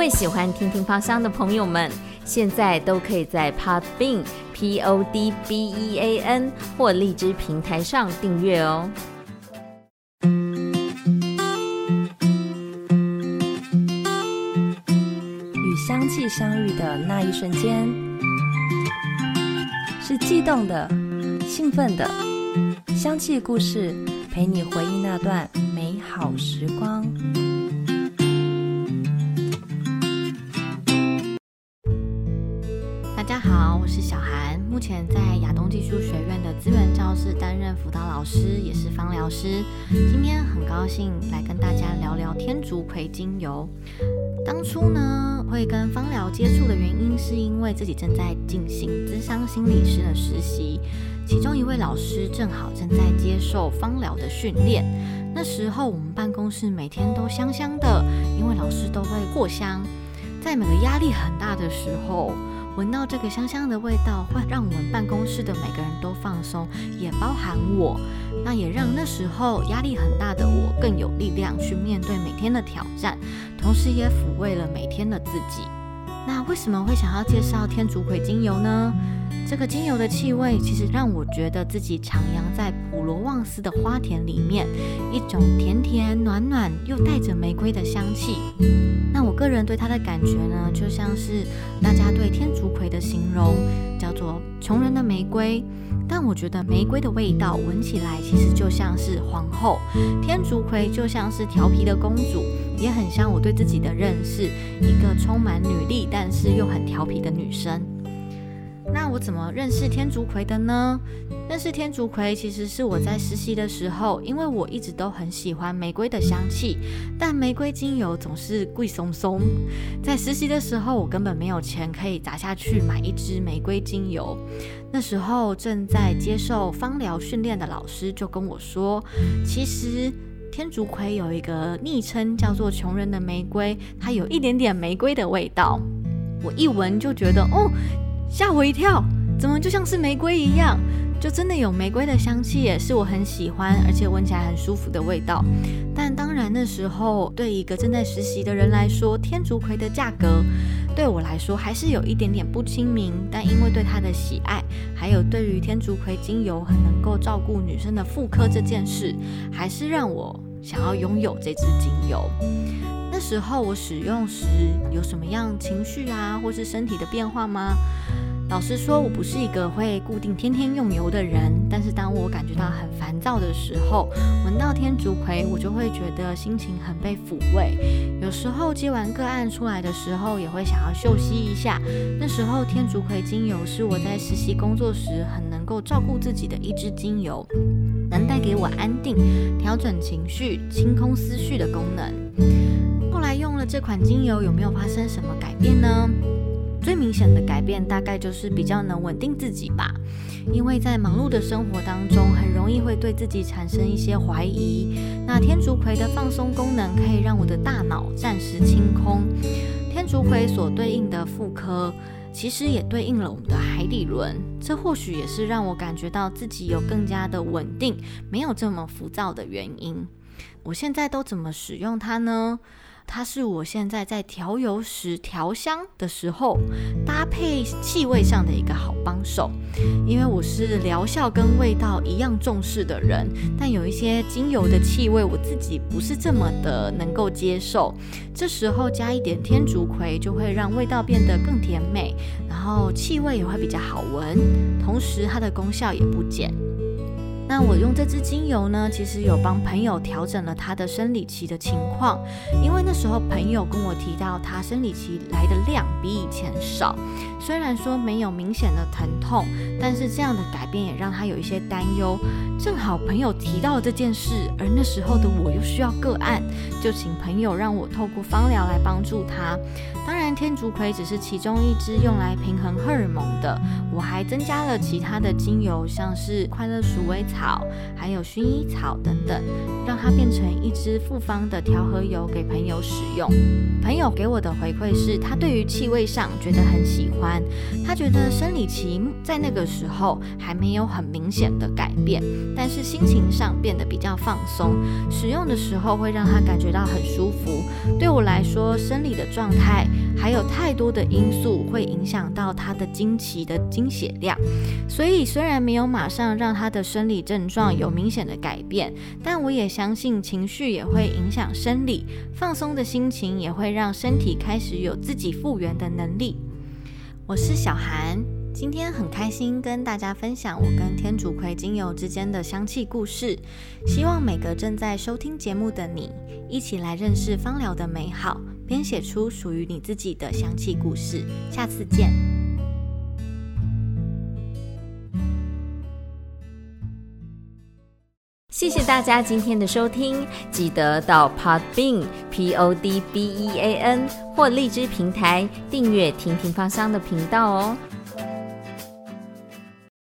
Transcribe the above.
位喜欢听听芳香的朋友们，现在都可以在 Podbean P O D B E A N 或荔枝平台上订阅哦。与香气相遇的那一瞬间，是悸动的、兴奋的。香气故事陪你回忆那段美好时光。大家好，我是小韩，目前在亚东技术学院的资源教室担任辅导老师，也是芳疗师。今天很高兴来跟大家聊聊天竺葵精油。当初呢，会跟芳疗接触的原因，是因为自己正在进行资商心理师的实习，其中一位老师正好正在接受芳疗的训练。那时候我们办公室每天都香香的，因为老师都会过香，在每个压力很大的时候。闻到这个香香的味道，会让我们办公室的每个人都放松，也包含我。那也让那时候压力很大的我更有力量去面对每天的挑战，同时也抚慰了每天的自己。那为什么会想要介绍天竺葵精油呢？这个精油的气味其实让我觉得自己徜徉在普罗旺斯的花田里面，一种甜甜暖暖又带着玫瑰的香气。那我个人对它的感觉呢，就像是大家对天竺葵的形容叫做穷人的玫瑰，但我觉得玫瑰的味道闻起来其实就像是皇后，天竺葵就像是调皮的公主，也很像我对自己的认识，一个充满女力但是又很调皮的女生。那我怎么认识天竺葵的呢？认识天竺葵其实是我在实习的时候，因为我一直都很喜欢玫瑰的香气，但玫瑰精油总是贵松松。在实习的时候，我根本没有钱可以砸下去买一支玫瑰精油。那时候正在接受芳疗训练的老师就跟我说，其实天竺葵有一个昵称叫做“穷人的玫瑰”，它有一点点玫瑰的味道。我一闻就觉得，哦。吓我一跳，怎么就像是玫瑰一样？就真的有玫瑰的香气，也是我很喜欢，而且闻起来很舒服的味道。但当然那时候，对一个正在实习的人来说，天竺葵的价格对我来说还是有一点点不亲民。但因为对它的喜爱，还有对于天竺葵精油很能够照顾女生的妇科这件事，还是让我想要拥有这支精油。时候我使用时有什么样情绪啊，或是身体的变化吗？老实说，我不是一个会固定天天用油的人。但是当我感觉到很烦躁的时候，闻到天竺葵，我就会觉得心情很被抚慰。有时候接完个案出来的时候，也会想要休息一下。那时候天竺葵精油是我在实习工作时很能够照顾自己的一支精油，能带给我安定、调整情绪、清空思绪的功能。这款精油，有没有发生什么改变呢？最明显的改变大概就是比较能稳定自己吧，因为在忙碌的生活当中，很容易会对自己产生一些怀疑。那天竺葵的放松功能可以让我的大脑暂时清空。天竺葵所对应的妇科，其实也对应了我们的海底轮，这或许也是让我感觉到自己有更加的稳定，没有这么浮躁的原因。我现在都怎么使用它呢？它是我现在在调油时调香的时候搭配气味上的一个好帮手，因为我是疗效跟味道一样重视的人，但有一些精油的气味我自己不是这么的能够接受，这时候加一点天竺葵就会让味道变得更甜美，然后气味也会比较好闻，同时它的功效也不减。那我用这支精油呢，其实有帮朋友调整了他的生理期的情况，因为那时候朋友跟我提到他生理期来的量比以前少，虽然说没有明显的疼痛，但是这样的改变也让他有一些担忧。正好朋友提到这件事，而那时候的我又需要个案，就请朋友让我透过芳疗来帮助他。当然，天竺葵只是其中一支用来平衡荷尔蒙的，我还增加了其他的精油，像是快乐鼠尾草。还有薰衣草等等，让它变成一支复方的调和油给朋友使用。朋友给我的回馈是他对于气味上觉得很喜欢，他觉得生理期在那个时候还没有很明显的改变，但是心情上变得比较放松，使用的时候会让他感觉到很舒服。对我来说，生理的状态还有太多的因素会影响到他的经期的经血量，所以虽然没有马上让他的生理症状有明显的改变，但我也相信情绪也会影响生理，放松的心情也会让身体开始有自己复原的能力。我是小韩，今天很开心跟大家分享我跟天竺葵精油之间的香气故事，希望每个正在收听节目的你，一起来认识芳疗的美好，编写出属于你自己的香气故事。下次见。谢谢大家今天的收听，记得到 Podbean P O D B E A N 或荔枝平台订阅“婷婷芳香”的频道哦。